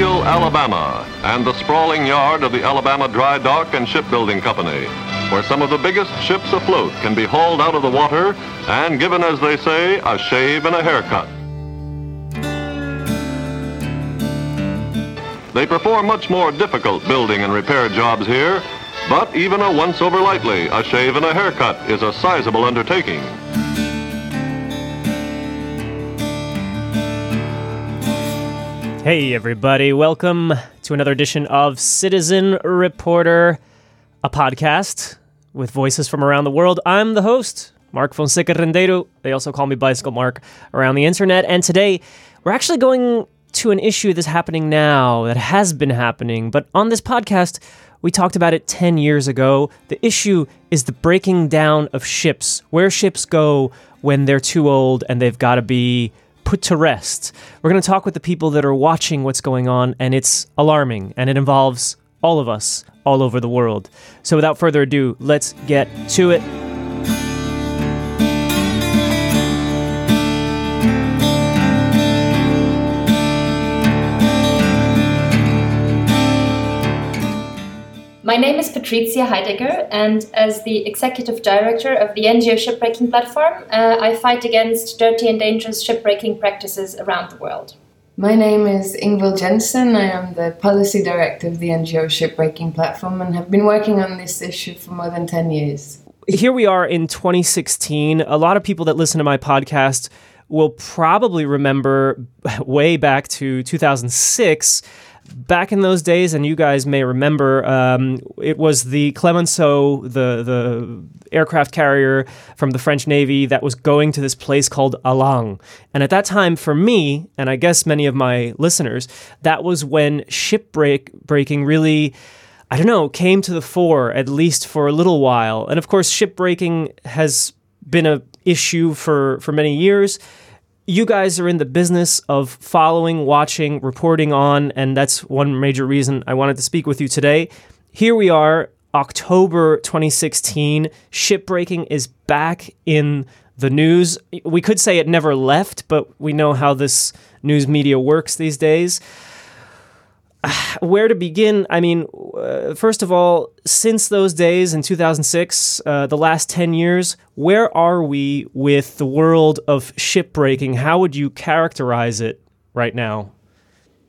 Mobile, Alabama, and the sprawling yard of the Alabama Dry Dock and Shipbuilding Company, where some of the biggest ships afloat can be hauled out of the water and given, as they say, a shave and a haircut. They perform much more difficult building and repair jobs here, but even a once over lightly, a shave and a haircut is a sizable undertaking. Hey, everybody, welcome to another edition of Citizen Reporter, a podcast with voices from around the world. I'm the host, Mark Fonseca Rendeiro. They also call me Bicycle Mark around the internet. And today, we're actually going to an issue that's happening now, that has been happening. But on this podcast, we talked about it 10 years ago. The issue is the breaking down of ships, where ships go when they're too old and they've got to be put to rest. We're going to talk with the people that are watching what's going on, and it's alarming, and it involves all of us all over the world. So, without further ado, let's get to it. My name is Patricia Heidegger, and as the executive director of the NGO Shipbreaking Platform, uh, I fight against dirty and dangerous shipbreaking practices around the world. My name is Ingvild Jensen. I am the policy director of the NGO Shipbreaking Platform and have been working on this issue for more than 10 years. Here we are in 2016. A lot of people that listen to my podcast will probably remember way back to 2006 back in those days, and you guys may remember, um, it was the Clemenceau, the the aircraft carrier from the French Navy that was going to this place called Alang. And at that time, for me, and I guess many of my listeners, that was when shipbreak breaking really. I don't know, came to the fore at least for a little while. And of course, shipbreaking has been a issue for for many years you guys are in the business of following, watching, reporting on, and that's one major reason I wanted to speak with you today. Here we are, October 2016. Shipbreaking is back in the news. We could say it never left, but we know how this news media works these days. where to begin? I mean, uh, first of all, since those days in 2006, uh, the last 10 years, where are we with the world of shipbreaking? How would you characterize it right now?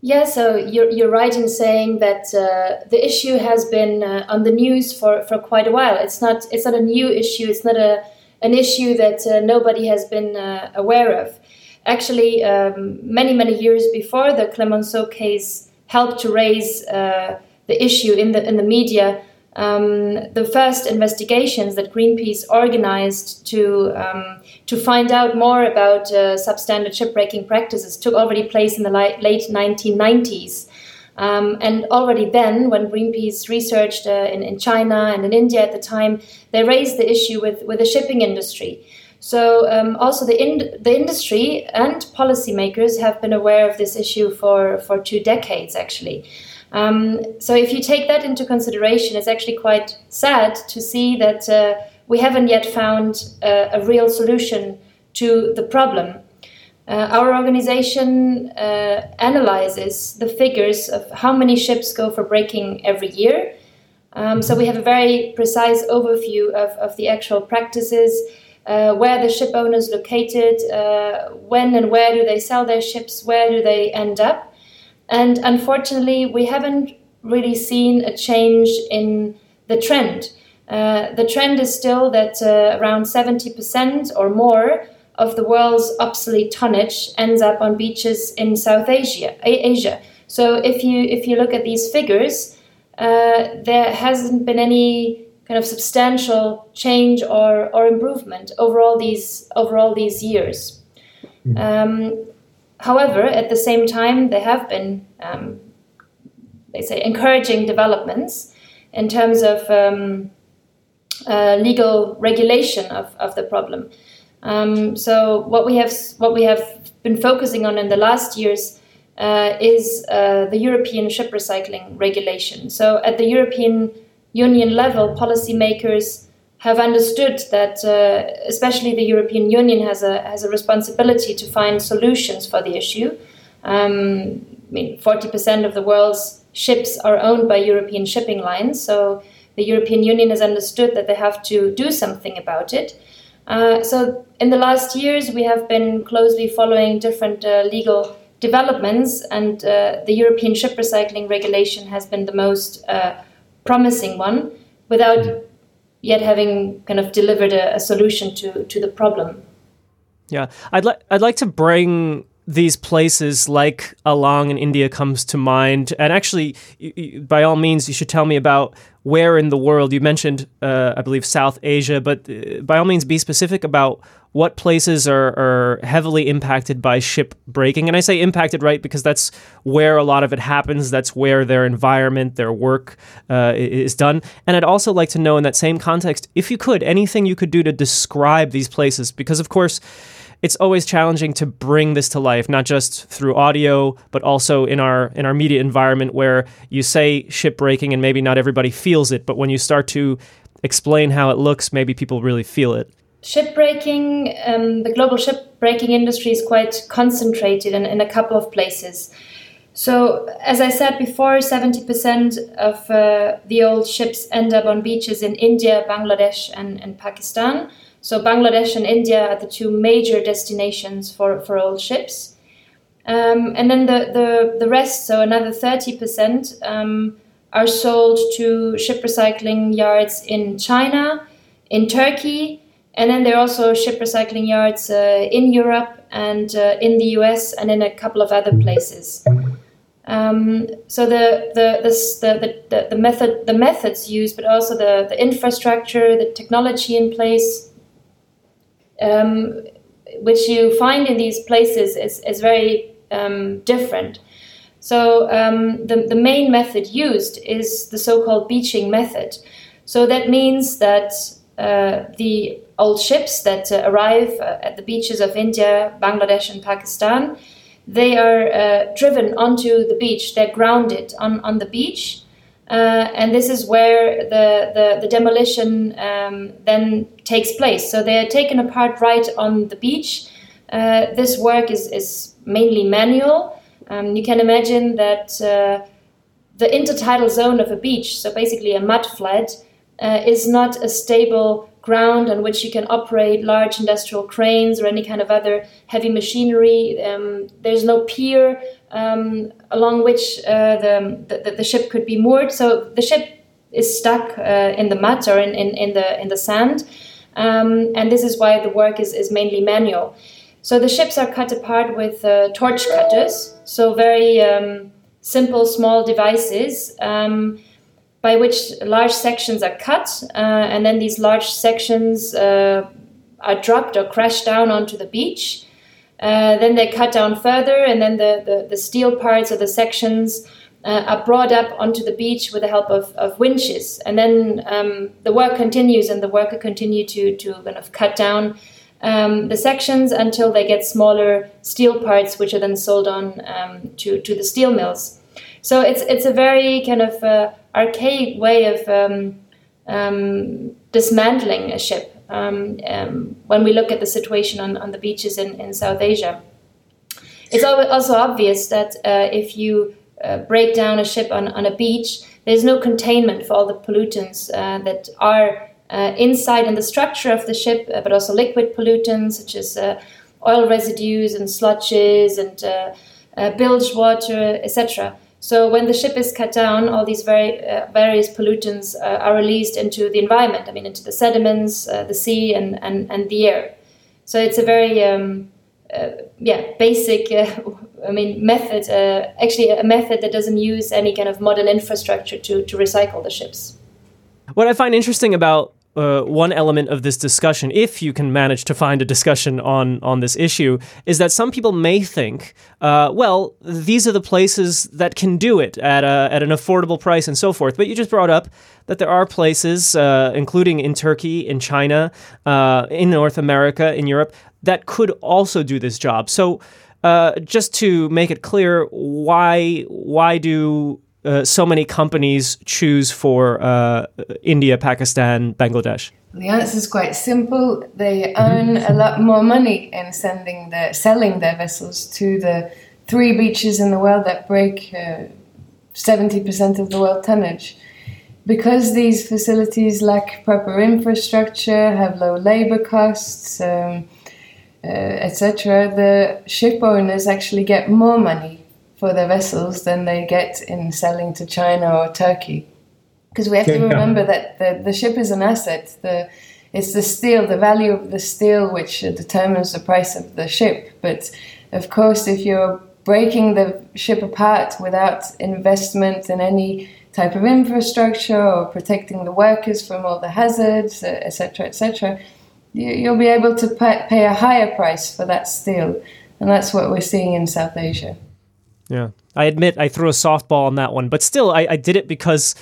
Yeah, so you're, you're right in saying that uh, the issue has been uh, on the news for, for quite a while. It's not it's not a new issue. It's not a an issue that uh, nobody has been uh, aware of. Actually, um, many many years before the Clemenceau case helped to raise uh, the issue in the in the media. Um, the first investigations that Greenpeace organized to um, to find out more about uh, substandard shipbreaking practices took already place in the li- late 1990s. Um, and already then, when Greenpeace researched uh, in, in China and in India at the time, they raised the issue with, with the shipping industry. So um, also the the industry and policymakers have been aware of this issue for for two decades actually. Um, so if you take that into consideration, it's actually quite sad to see that uh, we haven't yet found uh, a real solution to the problem. Uh, our organization uh, analyzes the figures of how many ships go for breaking every year. Um, so we have a very precise overview of, of the actual practices uh, where the ship owner is located, uh, when and where do they sell their ships, where do they end up. And unfortunately, we haven't really seen a change in the trend. Uh, the trend is still that uh, around 70% or more of the world's obsolete tonnage ends up on beaches in South Asia. Asia. So if you if you look at these figures, uh, there hasn't been any kind of substantial change or, or improvement over all these over all these years. Mm. Um, however, at the same time, there have been um, they say encouraging developments in terms of um, uh, legal regulation of, of the problem. Um, so what we have what we have been focusing on in the last years uh, is uh, the European ship recycling regulation. So at the European union level, policymakers have understood that, uh, especially the European Union has a has a responsibility to find solutions for the issue. Um, I mean, 40% of the world's ships are owned by European shipping lines. So the European Union has understood that they have to do something about it. Uh, so in the last years, we have been closely following different uh, legal developments, and uh, the European ship recycling regulation has been the most uh, promising one, without mm. yet having kind of delivered a, a solution to, to the problem. Yeah, I'd like I'd like to bring these places like Alang in India comes to mind. And actually, by all means, you should tell me about where in the world. You mentioned, uh, I believe, South Asia, but uh, by all means, be specific about what places are, are heavily impacted by ship breaking. And I say impacted, right, because that's where a lot of it happens. That's where their environment, their work uh, is done. And I'd also like to know, in that same context, if you could, anything you could do to describe these places, because of course it's always challenging to bring this to life, not just through audio, but also in our in our media environment where you say shipbreaking and maybe not everybody feels it, but when you start to explain how it looks, maybe people really feel it. Shipbreaking, um, the global shipbreaking industry is quite concentrated in, in a couple of places. So, as I said before, 70% of uh, the old ships end up on beaches in India, Bangladesh, and, and Pakistan. So Bangladesh and India are the two major destinations for, for old ships. Um, and then the, the, the rest, so another 30%, um, are sold to ship recycling yards in China, in Turkey, and then there are also ship recycling yards uh, in Europe and uh, in the US and in a couple of other places. Um, so the the, the, the, the method the methods used, but also the, the infrastructure, the technology in place, um, which you find in these places is, is very um, different. So um, the, the main method used is the so-called beaching method. So that means that uh, the old ships that uh, arrive uh, at the beaches of India, Bangladesh, and Pakistan, they are uh, driven onto the beach. They're grounded on, on the beach, and this is where the, the, the demolition um, then takes place. So they are taken apart right on the beach. Uh, this work is, is mainly manual. Um, you can imagine that uh, the intertidal zone of a beach, so basically a mud flat, uh, is not a stable ground on which you can operate large industrial cranes or any kind of other heavy machinery. Um, there's no pier um, along which uh, the, the, the ship could be moored. So the ship is stuck uh, in the mud or in, in, in the in the sand, um, and this is why the work is, is mainly manual. So the ships are cut apart with uh, torch cutters, so very um, simple, small devices um, by which large sections are cut, uh, and then these large sections uh, are dropped or crashed down onto the beach. Uh, then they cut down further, and then the, the, the steel parts or the sections uh, are brought up onto the beach with the help of, of winches. And then um, the work continues, and the worker continue to, to kind of cut down um, the sections until they get smaller steel parts, which are then sold on um, to, to the steel mills. So it's, it's a very kind of uh, archaic way of um, um dismantling a ship um, um, when we look at the situation on, on the beaches in, in South Asia. It's also obvious that uh, if you uh, break down a ship on, on a beach, there's no containment for all the pollutants uh, that are uh, inside in the structure of the ship, uh, but also liquid pollutants such as uh, oil residues and sludges and bilge water, etc. So when the ship is cut down, all these very uh, various pollutants uh, are released into the environment. I mean, into the sediments, uh, the sea, and, and and the air. So it's a very um, uh, yeah basic. Uh, I mean, method. Uh, actually, a method that doesn't use any kind of modern infrastructure to to recycle the ships. What I find interesting about uh, one element of this discussion, if you can manage to find a discussion on on this issue, is that some people may think, uh, well, these are the places that can do it at a, at an affordable price and so forth. But you just brought up that there are places, uh, including in Turkey, in China, uh, in North America, in Europe, that could also do this job. So. Uh, just to make it clear, why why do uh, so many companies choose for uh, India, Pakistan, Bangladesh? The answer is quite simple. They earn a lot more money in sending the selling their vessels to the three beaches in the world that break uh, 70% of the world tonnage. Because these facilities lack proper infrastructure, have low labor costs, um, uh, etc., the ship owners actually get more money for their vessels than they get in selling to China or Turkey. Because we have to remember that the, the ship is an asset. The, it's the steel, the value of the steel, which determines the price of the ship. But of course, if you're breaking the ship apart without investment in any type of infrastructure or protecting the workers from all the hazards, uh, etc., etc., you'll be able to pay a higher price for that steel. And that's what we're seeing in South Asia. Yeah. I admit I threw a softball on that one, but still, I, I did it because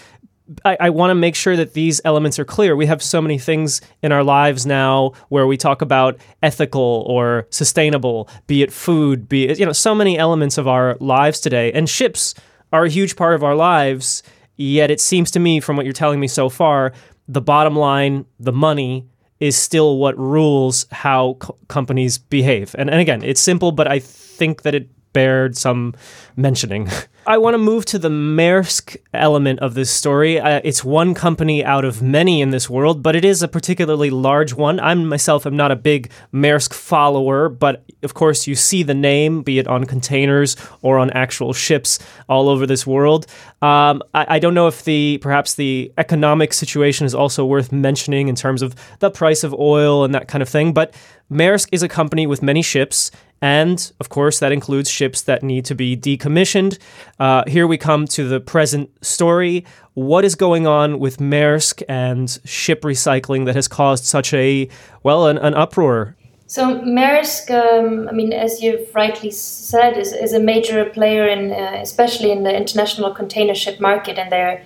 I, I want to make sure that these elements are clear. We have so many things in our lives now where we talk about ethical or sustainable, be it food, be it, you know, so many elements of our lives today. And ships are a huge part of our lives. Yet it seems to me, from what you're telling me so far, the bottom line, the money, is still what rules how co- companies behave. And, and again, it's simple, but I think that it bared some mentioning. I want to move to the Maersk element of this story. Uh, it's one company out of many in this world, but it is a particularly large one. I myself am not a big Maersk follower, but of course you see the name, be it on containers or on actual ships all over this world. Um, I, I don't know if the perhaps the economic situation is also worth mentioning in terms of the price of oil and that kind of thing, but Maersk is a company with many ships, and of course, that includes ships that need to be decommissioned. Uh, here we come to the present story. What is going on with Maersk and ship recycling that has caused such a, well, an, an uproar? So, Maersk, um, I mean, as you've rightly said, is, is a major player in, uh, especially in the international container ship market, and they're,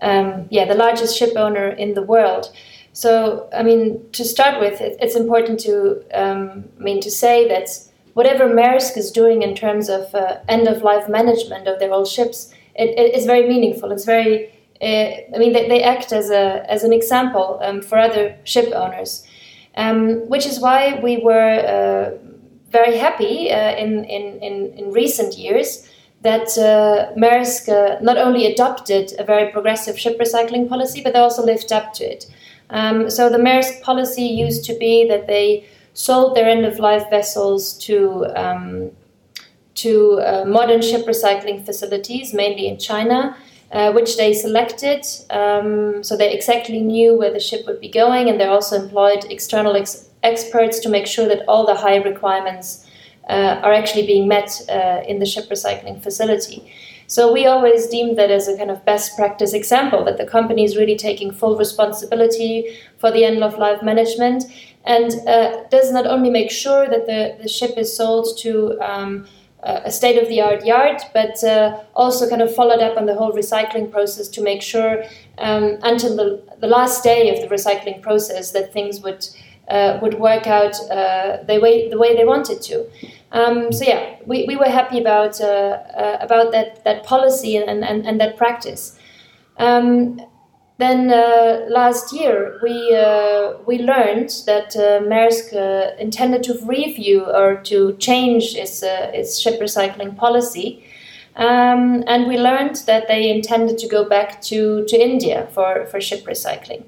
um, yeah, the largest ship owner in the world. So, I mean, to start with, it, it's important to, um, I mean, to say that whatever Maersk is doing in terms of uh, end of life management of their old ships, it, it is very meaningful. It's very, uh, I mean, they, they act as a as an example um, for other ship owners, um, which is why we were uh, very happy uh, in, in, in in recent years that uh, Maersk uh, not only adopted a very progressive ship recycling policy, but they also lived up to it. Um, so the Maersk policy used to be that they sold their end of life vessels to um, to uh, modern ship recycling facilities, mainly in China, uh, which they selected. Um, so they exactly knew where the ship would be going, and they also employed external ex- experts to make sure that all the high requirements uh, are actually being met uh, in the ship recycling facility. So we always deemed that as a kind of best practice example that the company is really taking full responsibility for the end of life management and uh, does not only make sure that the, the ship is sold to um, a state of the art yard, but uh, also kind of followed up on the whole recycling process to make sure um, until the, the last day of the recycling process that things would. Uh, would work out uh, the way the way they wanted to. Um, so yeah, we, we were happy about uh, uh about that that policy and, and, and that practice. Um, then uh, last year we uh, we learned that uh, Maersk uh, intended to review or to change its uh, its ship recycling policy, um, and we learned that they intended to go back to, to India for, for ship recycling.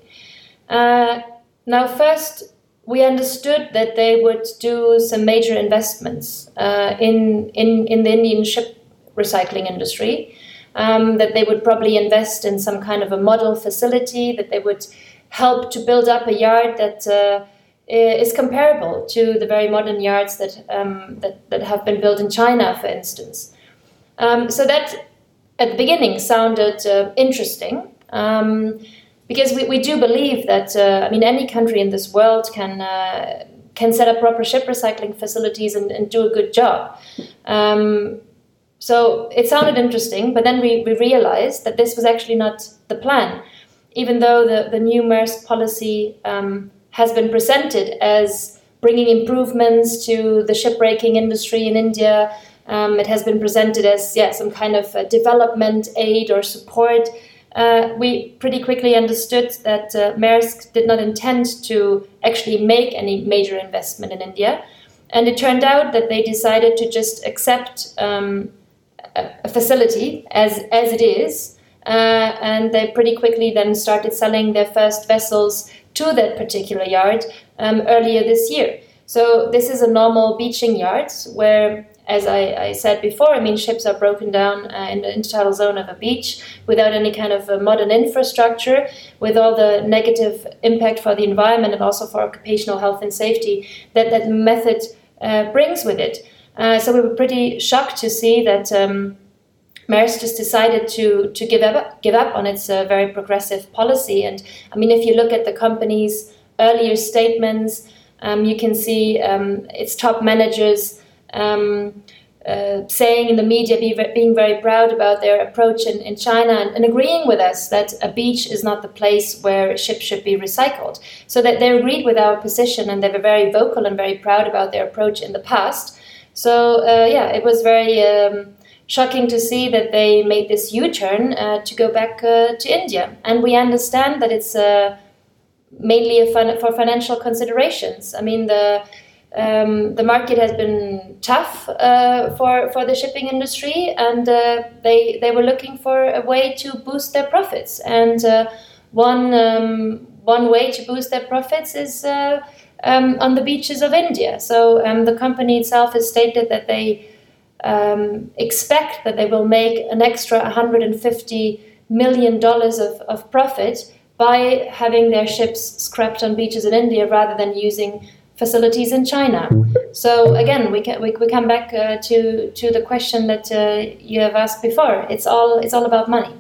Uh, now, first we understood that they would do some major investments in, in in the Indian ship recycling industry um, that they would probably invest in some kind of a model facility, that they would help to build up a yard that uh, is comparable to the very modern yards that, um, that, that have been built in China, for instance. Um, so that at the beginning sounded uh, interesting. Um, because we, we do believe that uh, I mean any country in this world can uh, can set up proper ship recycling facilities and, and do a good job. Um, so it sounded interesting, but then we, we realized that this was actually not the plan. Even though the, the new Maersk policy um, has been presented as bringing improvements to the shipbreaking industry in India, um, it has been presented as yeah, some kind of development aid or support. Uh, we pretty quickly understood that uh, Maersk did not intend to actually make any major investment in India, And it turned out that they decided to just accept um, a, facility as, as it is. Uh, and they pretty quickly then started selling their first vessels to that particular yard um, earlier this year. So this is a normal beaching yard where as I, I, said before, I mean, ships are broken down uh, in the intertidal zone of a beach without any kind of modern infrastructure, with all the negative impact for the environment and also for occupational health and safety that that method uh, brings with it. Uh, so we were pretty shocked to see that um, Maersk just decided to to give up give up on its uh, very progressive policy. And I mean, if you look at the company's earlier statements, um, you can see um, its top managers um, uh, saying in the media, be, being very proud about their approach in, in China and, and, agreeing with us that a beach is not the place where ships should be recycled. So that they agreed with our position and they were very vocal and very proud about their approach in the past. So, uh, yeah, it was very um, shocking to see that they made this U turn uh, to go back uh, to India. And we understand that it's uh, mainly fun- for financial considerations. I mean, the um, the market has been tough uh, for for the shipping industry, and uh, they they were looking for a way to boost their profits. And one um, one way to boost their profits is um, on the beaches of India. So um, the company itself has stated that they um, expect that they will make an extra 150 million dollars of, of profit by having their ships scrapped on beaches in India rather than using facilities in China. So again, we, can, we, we come back uh, to to the question that uh, you have asked before. It's all it's all about money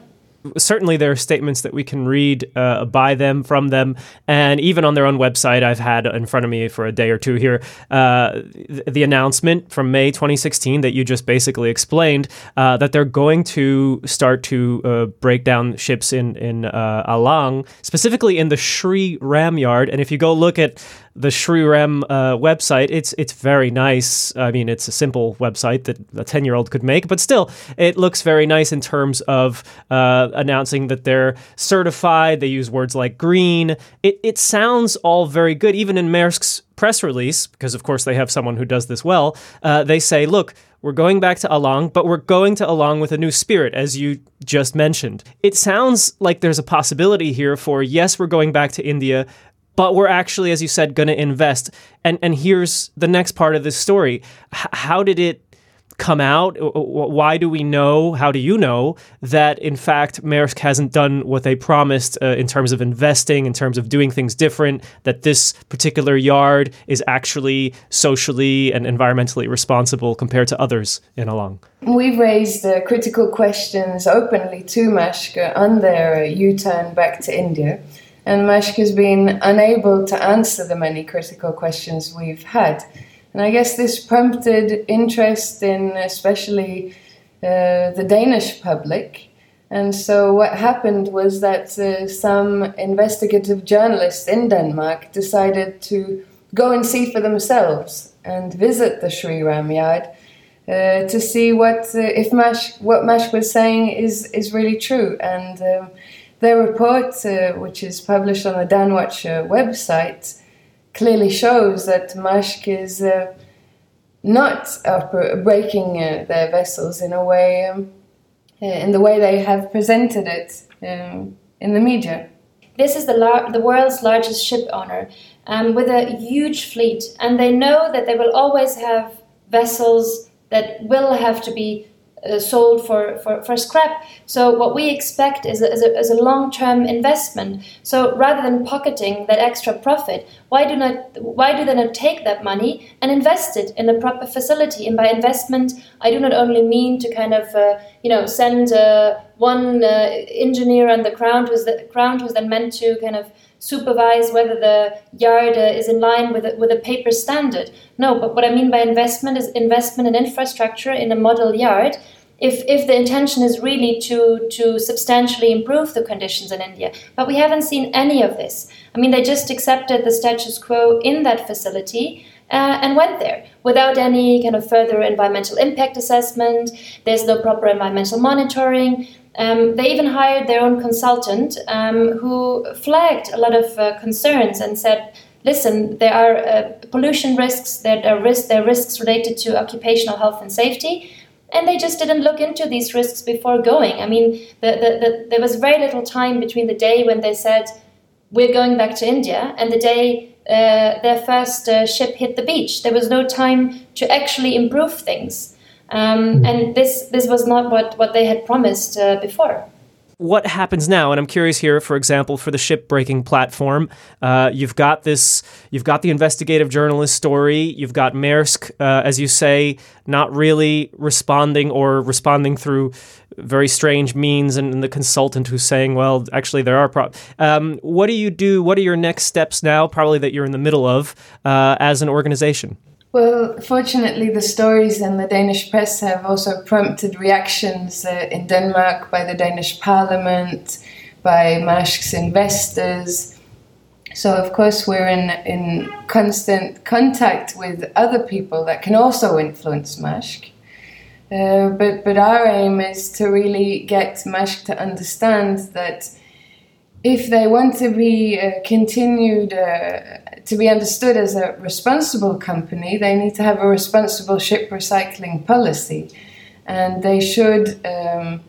certainly there are statements that we can read uh, by them from them and even on their own website i've had in front of me for a day or two here uh, the, announcement from may 2016 that you just basically explained uh, that they're going to start to uh, break down ships in in uh, alang specifically in the sri ram yard. And if you go look at the Shriram uh, website, it's it's very nice. I mean, it's a simple website that a ten year old could make, but still, it looks very nice in terms of uh, announcing that they're certified. They use words like green. It it sounds all very good. Even in Maersk's press release, because of course they have someone who does this well, uh, they say, look. We're going back to Alang, but we're going to Alang with a new spirit, as you just mentioned. It sounds like there's a possibility here for yes, we're going back to India, but we're actually, as you said, going to invest. And and here's the next part of this story: H- how did it come out? Why do we know? How do you know that in fact Maersk hasn't done what they promised uh, in terms of investing, in terms of doing things different? That this particular yard is actually socially and environmentally responsible compared to others in Alang. We've raised uh, critical questions openly to Maersk on their U-turn back to India and Maersk has been unable to answer the many critical questions we've had. And I guess this prompted interest in especially uh, the Danish public. And so what happened was that uh, some investigative journalists in Denmark decided to go and see for themselves and visit the Sri Ram yard uh, to see what uh, if Maersk, what Maersk was saying is is really true. And um, their report, uh, which is published on the Danwatch website, clearly shows that Maersk is uh, not breaking uh, their vessels in a way, um, uh, in the way they have presented it um, in the media. This is the, lar- the world's largest ship owner um, with a huge fleet, and they know that they will always have vessels that will have to be uh, sold for, for, for scrap. So what we expect is a, is a, is a long-term investment. So rather than pocketing that extra profit, why do not why do they not take that money and invest it in a proper facility? And by investment, I do not only mean to kind of uh, you know send uh, one uh, engineer on the ground who's the ground who's then meant to kind of supervise whether the yard uh, is in line with a, with a paper standard. No, but what I mean by investment is investment in infrastructure in a model yard. If, if the intention is really to, to substantially improve the conditions in India. But we haven't seen any of this. I mean, they just accepted the status quo in that facility uh, and went there without any kind of further environmental impact assessment. There's no proper environmental monitoring. Um, they even hired their own consultant um, who flagged a lot of uh, concerns and said, listen, there are uh, pollution risks, there are risks, there are risks related to occupational health and safety, and they just didn't look into these risks before going. I mean, the, the, the, there was very little time between the day when they said we're going back to India and the day their first uh, ship hit the beach. There was no time to actually improve things, um, and this this was not what what they had promised uh, before what happens now and i'm curious here for example for the shipbreaking platform uh, you've got this you've got the investigative journalist story you've got maersk uh, as you say not really responding or responding through very strange means and, and the consultant who's saying well actually there are problems um, what do you do what are your next steps now probably that you're in the middle of uh, as an organization well, fortunately, the stories in the Danish press have also prompted reactions uh, in Denmark by the Danish parliament, by Maersk's investors. So, of course, we're in, in constant contact with other people that can also influence Maersk. Uh, but, but our aim is to really get Maersk to understand that if they want to be uh, continued uh, to be understood as a responsible company, they need to have a responsible ship recycling policy, and they should um,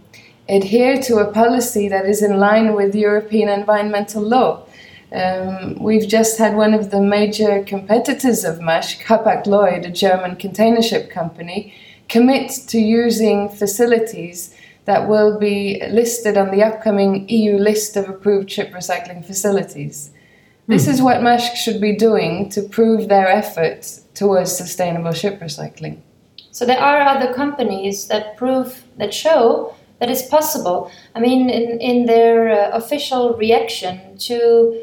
adhere to a policy that is in line with European environmental law. Um, we've just had one of the major competitors of Maersk, Hapag-Lloyd, a German container ship company, commit to using facilities that will be listed on the upcoming EU list of approved ship recycling facilities. This is what Maersk should be doing to prove their efforts towards sustainable ship recycling. So there are other companies that prove, that show that it's possible. I mean, in, in their uh, official reaction to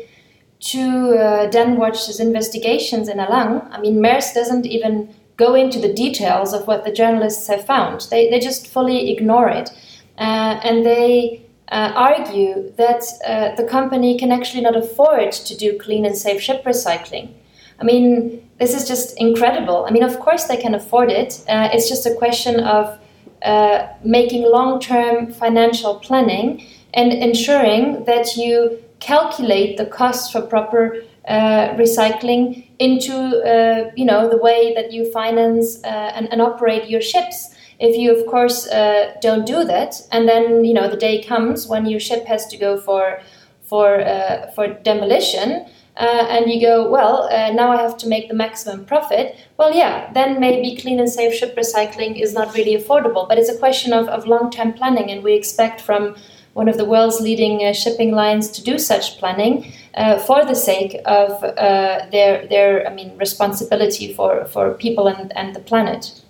to uh, Danwatch's investigations in Alang, I mean, Maersk doesn't even go into the details of what the journalists have found. They, they just fully ignore it. Uh, and they uh, argue that uh, the company can actually not afford to do clean and safe ship recycling. I mean, this is just incredible. I mean, of course they can afford it. Uh, it's just a question of uh, making long term financial planning and ensuring that you calculate the costs for proper uh, recycling into uh, you know the way that you finance and, and operate your ships. If you, of course, uh, don't do that, and then you know the day comes when your ship has to go for for uh, for demolition, uh, and you go, well, uh, now I have to make the maximum profit. Well, yeah, then maybe clean and safe ship recycling is not really affordable. But it's a question of, of long term planning, and we expect from one of the world's leading uh, shipping lines to do such planning uh, for the sake of uh, their their I mean responsibility for, for people and, and the planet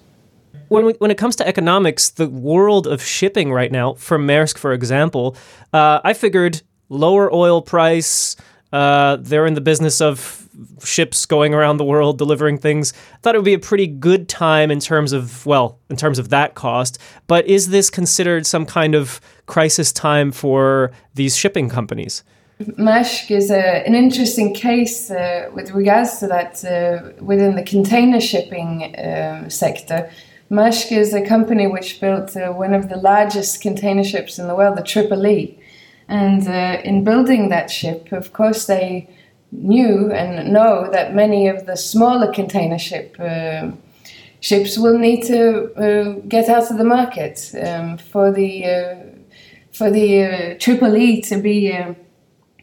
when we, when it comes to economics, the world of shipping right now, for Maersk, for example, uh, I figured lower oil price. Uh, they're in the business of ships going around the world delivering things. I thought it would be a pretty good time in terms of well, in terms of that cost. But is this considered some kind of crisis time for these shipping companies? Maersk is a, an interesting case uh, with regards to that uh, within the container shipping um, sector. Maersk is a company which built uh, one of the largest container ships in the world, the Triple E. And uh, in building that ship, of course, they knew and know that many of the smaller container ship uh, ships will need to get out of the market um, for the for the Triple E to be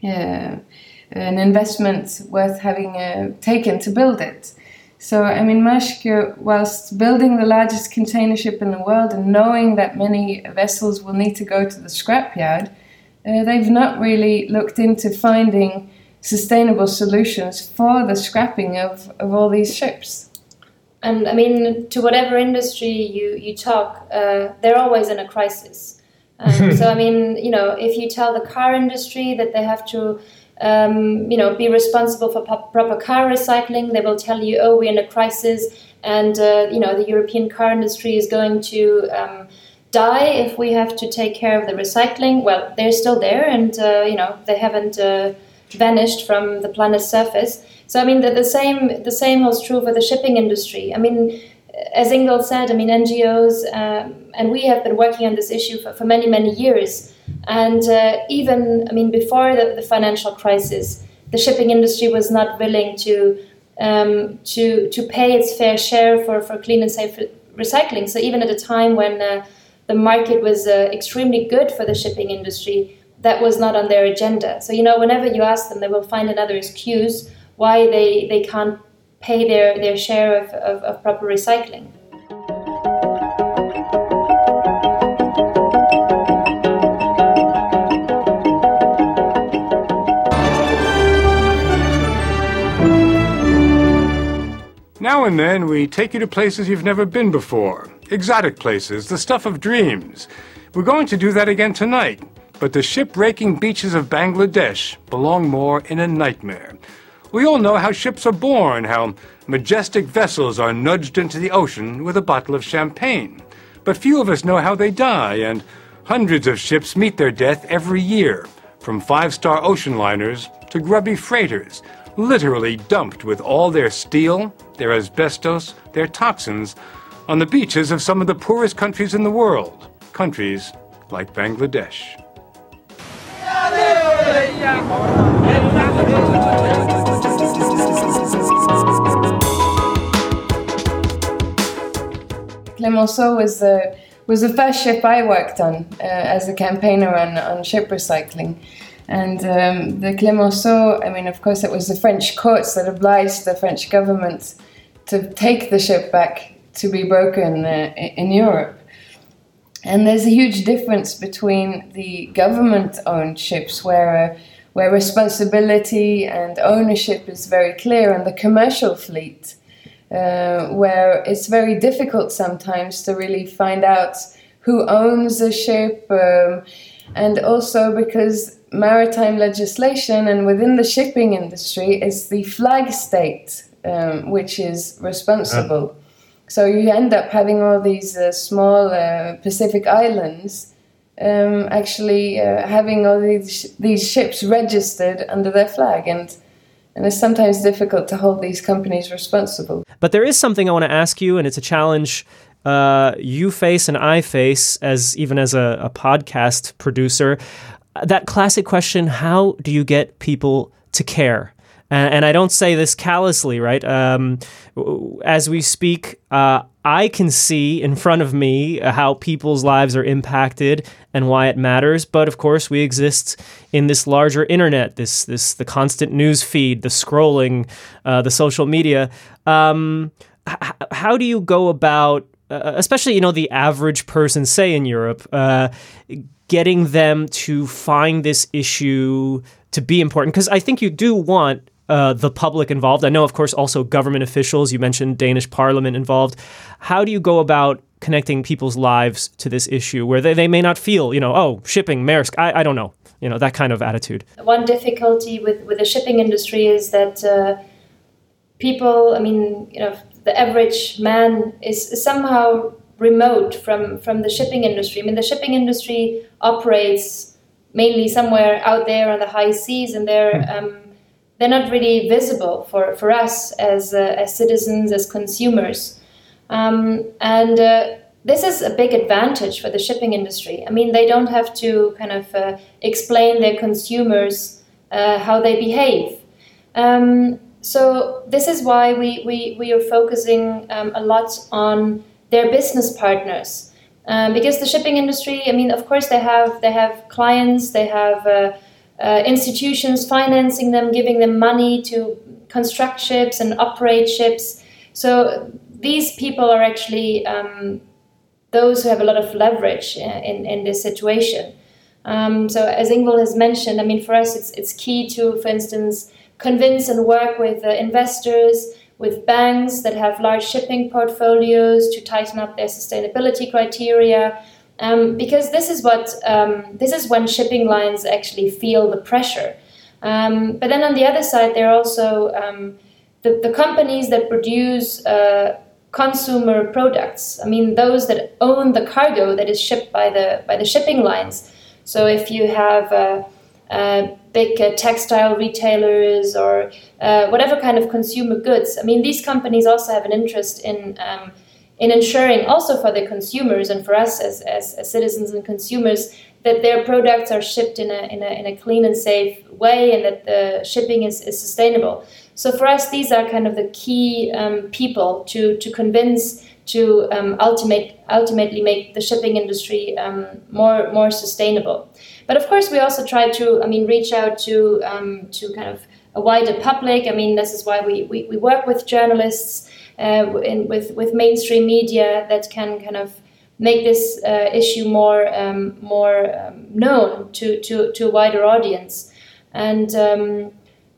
an investment worth having taken to build it. So, I mean, Maersk, whilst building the largest container ship in the world and knowing that many vessels will need to go to the scrapyard, uh, they've not really looked into finding sustainable solutions for the scrapping of, of all these ships. And I mean, to whatever industry you, you talk, uh, they're always in a crisis. Um, so, I mean, you know, if you tell the car industry that they have to um, you know, be responsible for proper car recycling. They will tell you, oh, we're in a crisis, and uh, you know, the European car industry is going to um, die if we have to take care of the recycling. Well, they're still there, and uh, you know, they haven't uh, vanished from the planet's surface. So, I mean, the, the same the same holds true for the shipping industry. I mean. As Ingvild said, I mean, NGOs, um, and we have been working on this issue for, for many, many years. And uh, even, I mean, before the, the, financial crisis, the shipping industry was not willing to um, to to pay its fair share for, for clean and safe recycling. So even at a time when uh, the market was uh, extremely good for the shipping industry, that was not on their agenda. So you know, whenever you ask them, they will find another excuse why they, they can't pay their, their share of, of, of proper recycling. Now and then, we take you to places you've never been before. Exotic places, the stuff of dreams. We're going to do that again tonight. But the ship-breaking beaches of Bangladesh belong more in a nightmare. We all know how ships are born, how majestic vessels are nudged into the ocean with a bottle of champagne. But few of us know how they die, and hundreds of ships meet their death every year, from five-star ocean liners to grubby freighters, literally dumped with all their steel, their asbestos, their toxins on the beaches of some of the poorest countries in the world, countries like Bangladesh. Clemenceau was the was the first ship I worked on uh, as a campaigner on, on ship recycling. And um, the Clemenceau, I mean, of course, it was the French courts that obliged the French government to take the ship back to be broken uh, in Europe. And there's a huge difference between the government owned ships, where, uh, where responsibility and ownership is very clear, and the commercial fleet, uh, where it's very difficult sometimes to really find out who owns a ship. Um, and also because maritime legislation and within the shipping industry, is the flag state um, which is responsible. So you end up having all these uh, small uh, Pacific islands um, actually uh, having all these these ships registered under their flag, and and it's sometimes difficult to hold these companies responsible. But there is something I want to ask you, and it's a challenge uh, you face and I face as even as a, a podcast producer. That classic question: How do you get people to care? And, and I don't say this callously, right? Um, as we speak, uh, I can see in front of me how people's lives are impacted and why it matters. But of course, we exist in this larger internet, this this the constant news feed, the scrolling, uh, the social media. Um, h- how do you go about, uh, especially you know the average person, say in Europe, uh, getting them to find this issue to be important? Because I think you do want uh, the public involved? I know, of course, also government officials. You mentioned Danish Parliament involved. How do you go about connecting people's lives to this issue where they, they may not feel, you know, oh, shipping, Maersk, I, I don't know, you know, that kind of attitude? One difficulty with, with the shipping industry is that uh, people, I mean, you know, the average man is somehow remote from, from the shipping industry. I mean, the shipping industry operates mainly somewhere out there on the high seas, and they're hmm. um, they're not really visible for, for us as, uh, as citizens, as consumers. Um, and uh, this is a big advantage for the shipping industry. I mean, they don't have to kind of uh, explain their consumers uh, how they behave. Um, so this is why we, we, we are focusing um, a lot on their business partners. Um, because the shipping industry, I mean, of course, they have they have clients, they have uh, institutions financing them, giving them money to construct ships and operate ships. So these people are actually um, those who have a lot of leverage in, in this situation. Um, so as Ingvild has mentioned, I mean, for us, it's, it's key to, for instance, convince and work with uh, investors, with banks that have large shipping portfolios to tighten up their sustainability criteria, um, because this is what um, this is when shipping lines actually feel the pressure. Um, but then on the other side, there are also um, the, the companies that produce uh, consumer products. I mean, those that own the cargo that is shipped by the by the shipping lines. So if you have uh, uh, big uh, textile retailers or uh, whatever kind of consumer goods, I mean, these companies also have an interest in um, in ensuring also for the consumers and for us as, as, as, citizens and consumers that their products are shipped in a, in a, in a clean and safe way and that the shipping is, is sustainable. So for us, these are kind of the key um, people to, to convince to um, ultimate, ultimately make the shipping industry um, more, more sustainable. But of course, we also try to, I mean, reach out to, um, to kind of a wider public. I mean, this is why we, we, we work with journalists, uh, in, with, with mainstream media that can kind of make this uh, issue more um, more um, known to, to, to a wider audience. And um,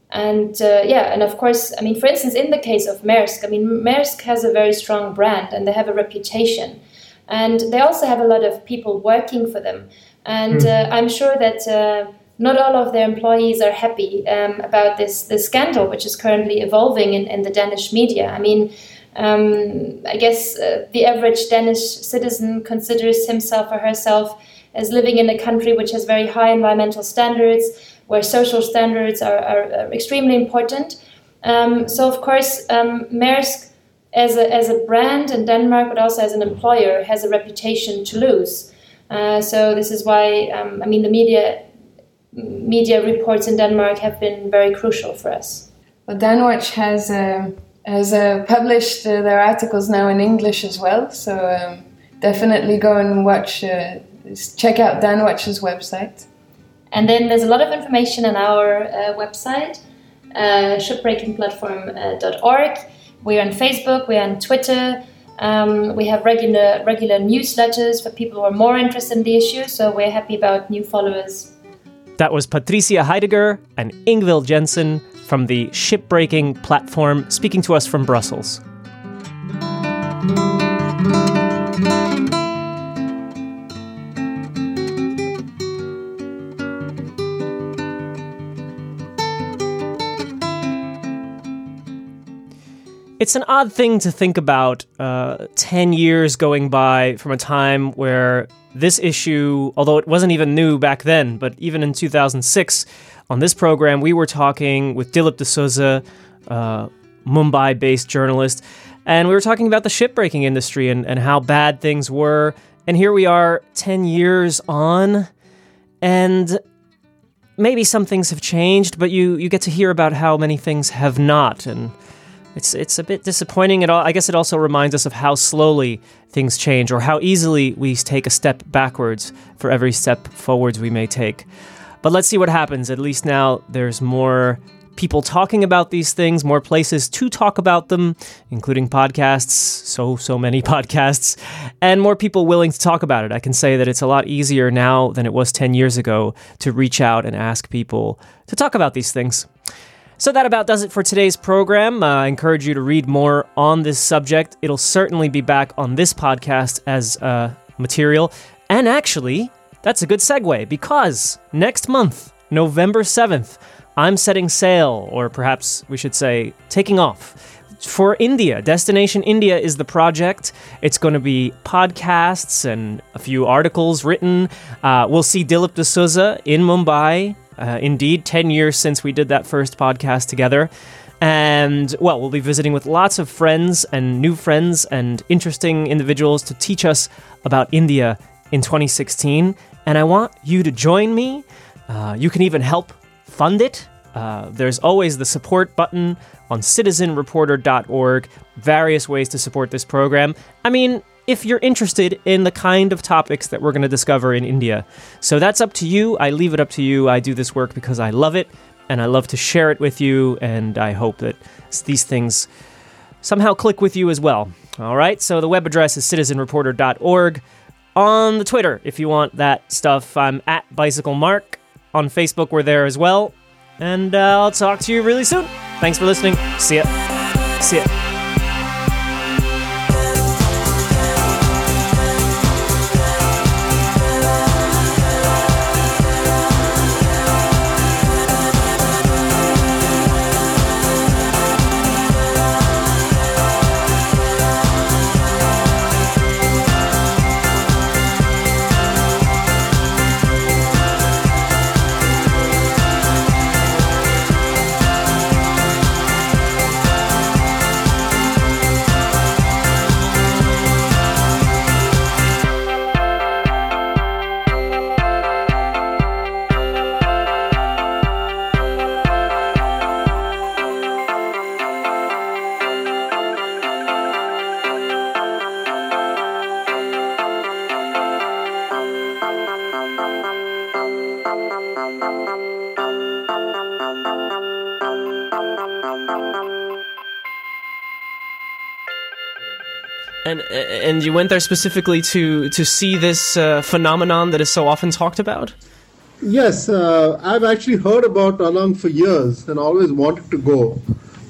and uh, yeah, and of course, I mean, for instance, in the case of Maersk, I mean, Maersk has a very strong brand and they have a reputation, and they also have a lot of people working for them. And mm. uh, I'm sure that uh, not all of their employees are happy um, about this this scandal, which is currently evolving in, in the Danish media. I mean, um, I guess uh, the average Danish citizen considers himself or herself as living in a country which has very high environmental standards, where social standards are, are, are extremely important. Um, so, of course, um, Maersk, as a, as a brand in Denmark, but also as an employer, has a reputation to lose. Uh, so, this is why, um, I mean, the media media reports in Denmark have been very crucial for us. Well, Danwatch has. Uh has uh, published uh, their articles now in English as well. So um, definitely go and watch, uh, check out Danwatch's website. And then there's a lot of information on our uh, website, uh, shipbreakingplatform.org. We're on Facebook, we're on Twitter. Um, we have regular regular newsletters for people who are more interested in the issue, so we're happy about new followers. That was Patricia Heidegger and Ingvild Jenssen from the shipbreaking platform, speaking to us from Brussels. It's an odd thing to think about uh, 10 years going by from a time where this issue, although it wasn't even new back then, but even in 2006, on this program, we were talking with Dilip D'Souza, uh, Mumbai based journalist, and we were talking about the shipbreaking industry and, and how bad things were. And here we are 10 years on, and maybe some things have changed, but you, you get to hear about how many things have not. And it's, it's a bit disappointing. It all, I guess it also reminds us of how slowly things change or how easily we take a step backwards for every step forwards we may take. But let's see what happens. At least now there's more people talking about these things, more places to talk about them, including podcasts, so, so many podcasts, and more people willing to talk about it. I can say that it's a lot easier now than it was 10 years ago to reach out and ask people to talk about these things. So that about does it for today's program. Uh, I encourage you to read more on this subject. It'll certainly be back on this podcast as uh, material. And actually, that's a good segue because next month, November 7th, I'm setting sail, or perhaps we should say taking off for India. Destination India is the project. It's going to be podcasts and a few articles written. Uh, we'll see Dilip D'Souza in Mumbai. Uh, indeed, 10 years since we did that first podcast together. And well, we'll be visiting with lots of friends and new friends and interesting individuals to teach us about India in 2016 and I want you to join me. Uh, you can even help fund it. Uh, there's always the support button on citizenreporter.org, various ways to support this program. I mean, if you're interested in the kind of topics that we're going to discover in India. So that's up to you. I leave it up to you. I do this work because I love it and I love to share it with you, and I hope that these things somehow click with you as well. All right, so the web address is citizenreporter.org on the Twitter if you want that stuff. I'm at Bicycle Mark. On Facebook, we're there as well. And uh, I'll talk to you really soon. Thanks for listening. See ya. See ya. And and you went there specifically to to see this uh, phenomenon that is so often talked about. Yes, uh, I've actually heard about Alang for years and always wanted to go.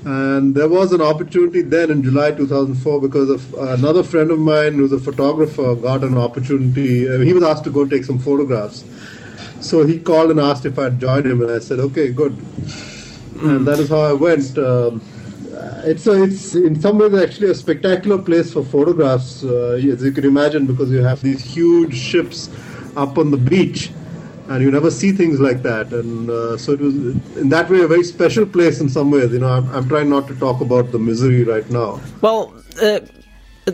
And there was an opportunity then in July 2004 because of another friend of mine who's a photographer got an opportunity. Uh, he was asked to go take some photographs. So he called and asked if I'd join him, and I said, okay, good. Mm. And that is how I went. Um, it's a, it's in some ways actually a spectacular place for photographs, uh, as you can imagine, because you have these huge ships up on the beach, and you never see things like that. And uh, so it was in that way a very special place in some ways. You know, I'm, I'm trying not to talk about the misery right now. Well. Uh,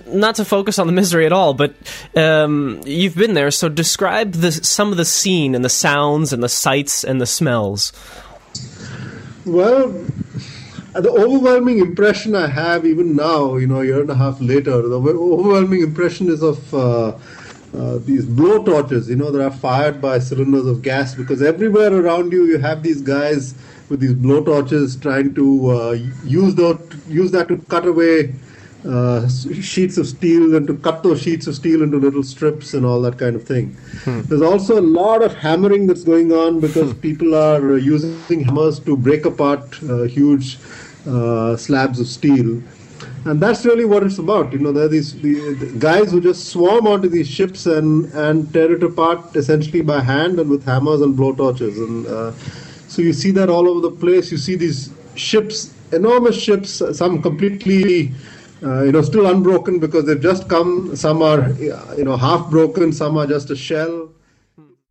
not to focus on the misery at all, but um, you've been there. So describe the, some of the scene and the sounds and the sights and the smells. Well, the overwhelming impression I have even now, you know, a year and a half later, the overwhelming impression is of uh, uh, these blow torches, you know, that are fired by cylinders of gas because everywhere around you, you have these guys with these blow torches trying to uh, use, that, use that to cut away uh, sheets of steel and to cut those sheets of steel into little strips and all that kind of thing. Hmm. There's also a lot of hammering that's going on because hmm. people are using hammers to break apart uh, huge uh, slabs of steel. And that's really what it's about. You know, there are these the guys who just swarm onto these ships and, and tear it apart essentially by hand and with hammers and blowtorches. And uh, so you see that all over the place. You see these ships, enormous ships, some completely uh, Uh, you know, still unbroken because they've just come. Some are, you know, half broken. Some are just a shell.